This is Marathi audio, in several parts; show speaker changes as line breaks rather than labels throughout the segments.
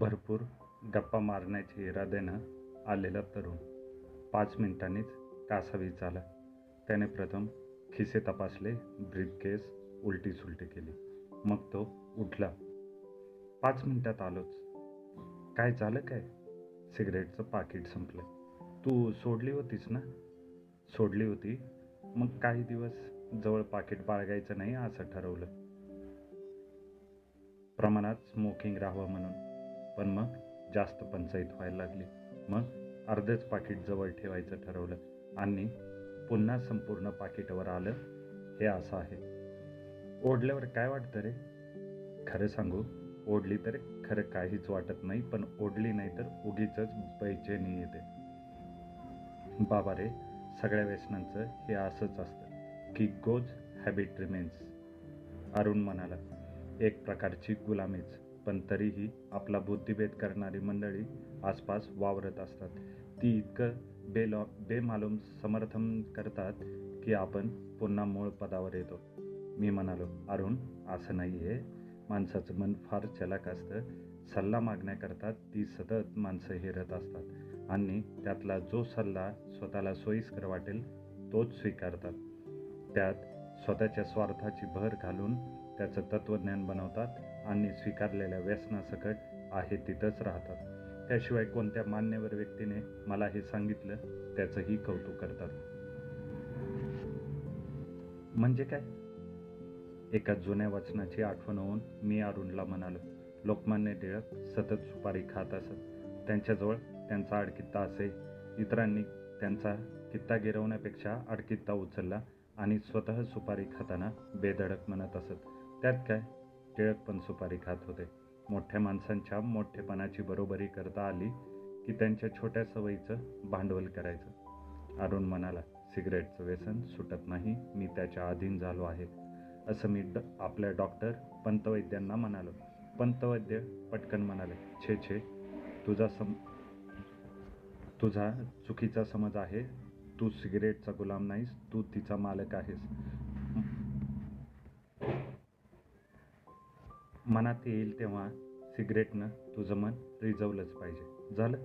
भरपूर गप्पा मारण्याच्या इराद्यानं आलेला तरुण. पाच मिनिटांनीच कासावीस झाला. त्याने प्रथम खिसे तपासले ब्रीफकेस उलटी सुलटी केली. मग तो उठला. पाच मिनिटात आलोच. काय झालं काय? सिगरेटचं पाकिट संपलं. तू सोडली होतीस ना? सोडली होती. मग काही दिवस जवळ पाकिट बाळगायचं नाही असं ठरवलं. प्रमाणात स्मोकिंग राहावं म्हणून. पण मग जास्त पंचाईत व्हायला लागली. मग अर्धच पाकिट जवळ ठेवायचं ठरवलं आणि पुन्हा संपूर्ण पाकिटावर आलं हे असं आहे. ओढल्यावर काय वाटतं रे? खरं सांगू ओढली तर खरं काहीच वाटत नाही पण ओढली नाही तर उगीच बैचेनी येते. बाबा रे सगळ्या व्यसनांचं हे असंच असतं की गोज हॅबिट रिमेन्स. अरुण म्हणाला एक प्रकारची गुलामीच. पण तरीही आपला बुद्धिभेद करणारी मंडळी आसपास वावरत असतात. ती इतकं बेलॉ बेमालूम समर्थन करतात की आपण पुन्हा मूळ पदावर येतो. मी म्हणालो अरुण असं नाही आहे माणसाचं मन फार चलाक असतं. सल्ला मागण्याकरता ती सतत माणसं हिरत असतात. आणि त्यातला जो सल्ला स्वतःला सोयीस्कर वाटेल तोच स्वीकारतात. त्यात स्वतःच्या स्वार्थाची भर घालून त्याचं तत्त्वज्ञान बनवतात आणि स्वीकारलेल्या व्यसनासकट आहे तिथंच राहतात. त्याशिवाय कोणत्या मान्यवर व्यक्तीने मला हे सांगितलं त्याचंही कौतुक करतात. म्हणजे काय? एका जुन्या वचनाची आठवण होऊन मी अरुणला म्हणालो लोकमान्य टिळक सतत सुपारी खात असत. त्यांच्याजवळ त्यांचा अडकित्ता असे. इतरांनी त्यांचा कित्ता गिरवण्यापेक्षा अडकित्ता उचलला आणि स्वतः सुपारी खाताना बेधडक म्हणत असत. त्यात काय? टिळक पण सुपारी खात होते. मोठ्या माणसांच्या मोठेपणाची बरोबरी करता आली की त्यांच्या छोट्या सवयीचं भांडवल करायचं. अरुण म्हणाला सिगरेटचं व्यसन सुटत नाही मी त्याच्या अधीन झालो आहे. असं मी ड आपल्या डॉक्टर पंतवैद्यांना म्हणालो. पंतवैद्य पटकन म्हणाले छे छे तुझा सम तुझा चुकीचा समज आहे. तू सिगरेटचा गुलाम नाहीस तू तिचा मालक आहेस. मनात येईल तेव्हा सिगरेटनं तुझं मन रिजवलंच पाहिजे. झालं?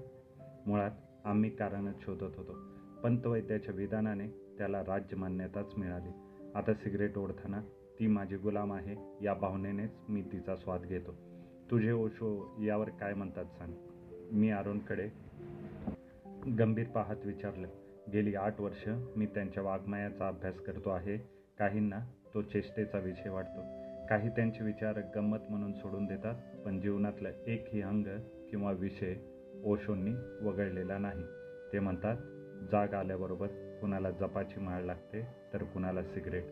मुळात आम्ही कारणच शोधत होतो. पंतवैद्याच्या विधानाने त्याला राज्य मान्यताच मिळाली. आता सिगरेट ओढताना ती माझी गुलाम आहे या भावनेनेच मी तिचा स्वाद घेतो. तुझे ओशो यावर काय म्हणतात सांग? मी अरुणकडे गंभीर पाहत विचारलं. गेली आठ वर्ष मी त्यांच्या वाङ्मयाचा अभ्यास करतो आहे. काहींना तो चेष्टेचा विषय वाटतो. काही त्यांचे विचार गंमत म्हणून सोडून देतात पण जीवनातला एकही अंग किंवा विषय ओशोंनी वगळलेला नाही. ते म्हणतात जाग आल्याबरोबर कुणाला जपाची माळ लागते तर कुणाला सिगरेट.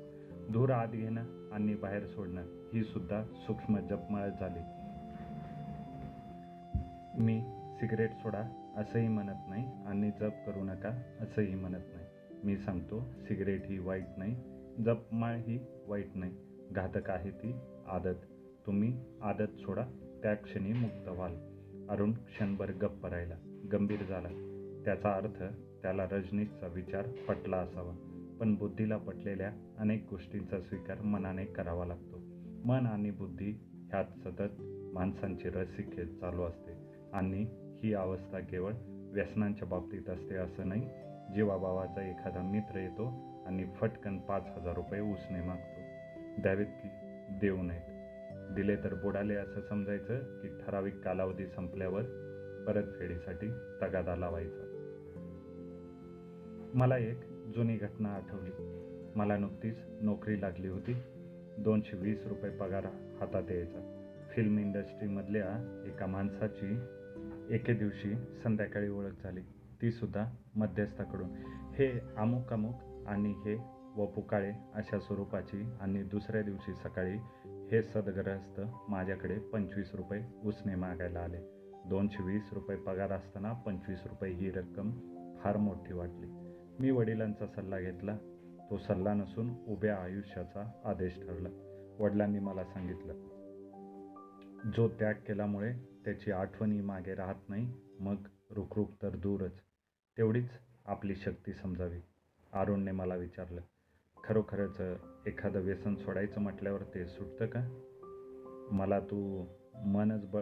धूर आत घेणं आणि बाहेर सोडणं ही सुद्धा सूक्ष्म जपमाळ झाली. मी सिगरेट सोडा असंही म्हणत नाही आणि जप करू नका असंही म्हणत नाही. मी सांगतो सिगरेट ही वाईट नाही जपमाळ ही वाईट नाही. घातक आहे ती आदत. तुम्ही आदत सोडा त्या क्षणी मुक्त व्हाल. अरुण क्षणभर गप्प राहिला गंभीर झाला. त्याचा अर्थ त्याला रजनीशचा विचार पटला असावा पण बुद्धीला पटलेल्या अनेक गोष्टींचा स्वीकार मनाने करावा लागतो. मन आणि बुद्धी ह्यात सतत माणसांची रसिक चालू असते आणि ही अवस्था केवळ व्यसनांच्या बाबतीत असते असं नाही. जीवाभावाचा एखादा मित्र येतो आणि फटकन पाच हजार रुपये उसने मागतो. द्यावेत की देऊ नयेत. दिले तर बुडाले असं समजायचं की ठराविक कालावधी संपल्यावर परतफेडीसाठी तगादा लावायचा. मला एक जुनी घटना आठवली. मला नुकतीच नोकरी लागली होती. दोनशे वीस रुपये पगार हातात यायचा. फिल्म इंडस्ट्रीमधल्या एका माणसाची एके दिवशी संध्याकाळी ओळख झाली. ती सुद्धा मध्यस्थाकडून. हे अमुक अमुक आणि हे व पुकाळे अशा स्वरूपाची आणि दुसऱ्या दिवशी सकाळी हे सदग्रहस्थ माझ्याकडे पंचवीस रुपये उसने मागायला आले. दोनशे वीस रुपये पगार असताना पंचवीस रुपये ही रक्कम फार मोठी वाटली. मी वडिलांचा सल्ला घेतला. तो सल्ला नसून उभ्या आयुष्याचा आदेश ठरला. वडिलांनी मला सांगितलं जो त्याग केल्यामुळे त्याची आठवणी मागे राहत नाही मग रुखरुख तर दूरच. तेवढीच आपली शक्ती समजावी अरुणने मला विचारलं खरोखरच एखादं व्यसन सोडायचं म्हटल्यावर ते सुटतं का? मला तू मनच बळ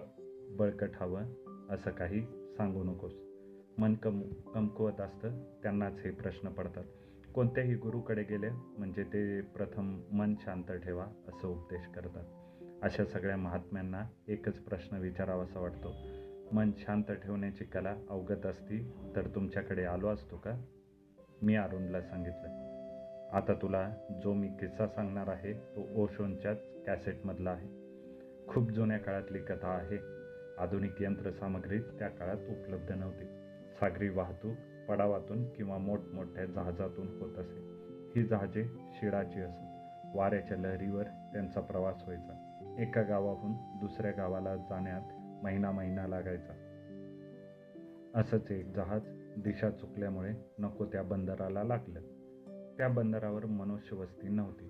बळकट हवं असं काही सांगू नकोस. मन कम कमकुवत असतं त्यांनाच हे प्रश्न पडतात. कोणत्याही गुरुकडे गेले म्हणजे ते प्रथम मन शांत ठेवा असं उपदेश करतात. अशा सगळ्या महात्म्यांना एकच प्रश्न विचारावासा वाटतो. मन शांत ठेवण्याची कला अवगत असती तर तुमच्याकडे आलो असतो का? मी अरुणला सांगितलं. आता तुला जो मी किस्सा सांगणार आहे तो ओशोनच्याच कॅसेटमधला आहे. खूप जुन्या काळातली कथा आहे. आधुनिक यंत्रसामग्री त्या काळात उपलब्ध नव्हती. सागरी वाहतूक पडावातून किंवा मोठमोठ्या जहाजातून होत असे. ही जहाजे शिडाची असत वाऱ्याच्या लहरीवर त्यांचा प्रवास व्हायचा. एका गावाहून दुसऱ्या गावाला जाण्यात महिना महिना लागायचा. असंच एक जहाज दिशा चुकल्यामुळे नको त्या बंदराला लागलं. त्या बंदरावर मनुष्यवस्ती नव्हती.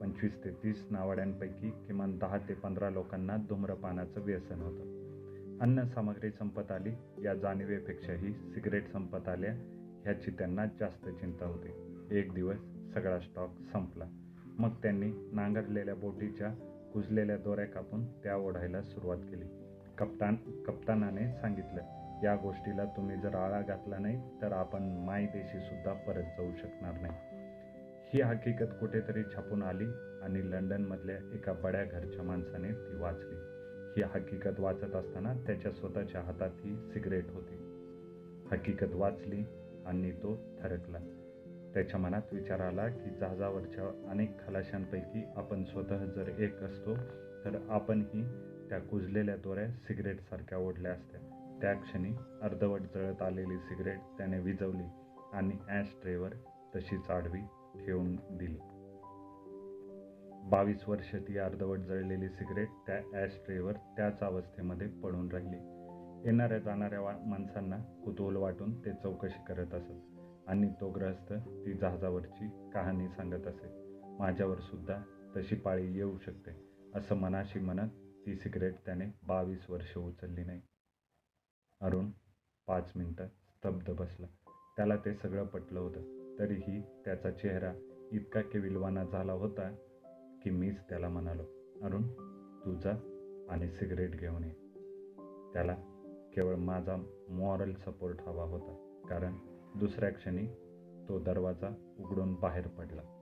पंचवीस ते तीस नावाड्यांपैकी किमान दहा ते पंधरा लोकांना धूम्रपानाचं व्यसन होतं. अन्न सामग्री संपत आली या जाणीवेपेक्षाही सिगरेट संपत आल्या ह्याची त्यांना जास्त चिंता होती. एक दिवस सगळा स्टॉक संपला. मग त्यांनी नांगरलेल्या बोटीच्या कुजलेल्या दोऱ्या कापून त्या ओढायला सुरुवात केली. कप्तान कप्तानाने सांगितलं या गोष्टीला तुम्ही जर आळा घातला नाही तर आपण मायदेशी सुद्धा परत जाऊ शकणार नाही. ही हकीकत कुठेतरी छापून आली आणि लंडनमधल्या एका बड्या घरच्या माणसाने ती वाचली. ही हकीकत वाचत असताना त्याच्या स्वतःच्या हातात ही सिगरेट होती. हकीकत वाचली आणि तो थरकला. त्याच्या मनात विचार आला की जहाजावरच्या अनेक खलाशांपैकी आपण स्वतः जर एक असतो तर आपणही त्या कुजलेल्या दोऱ्या सिगरेटसारख्या ओढल्या असत्या. त्या क्षणी अर्धवट जळत आलेली सिगरेट त्याने विजवली आणि ॲश ट्रेवर तशीच आडवी ठेवून दिली. बावीस वर्ष ती अर्धवट जळलेली सिगरेट त्या ॲश ट्रेवर त्याच अवस्थेमध्ये पडून राहिली. येणाऱ्या जाणाऱ्या वा माणसांना कुतूहल वाटून ते चौकशी करत असत आणि तो ग्रहस्थ ती जहाजावरची कहाणी सांगत असे. माझ्यावर सुद्धा तशी पाळी येऊ शकते असं मनाशी म्हणत ती सिगरेट त्याने बावीस वर्ष उचलली नाही. अरुण पाच मिनटं स्तब्ध बसला. त्याला ते सगळं पटलं होतं. तरीही त्याचा चेहरा इतका केविलवाना झाला होता की मीच त्याला म्हणालो अरुण तू जा आणि सिगरेट घेऊन ये. त्याला केवळ माझा मॉरल सपोर्ट हवा होता कारण दुसऱ्या क्षणी तो दरवाजा उघडून बाहेर पडला.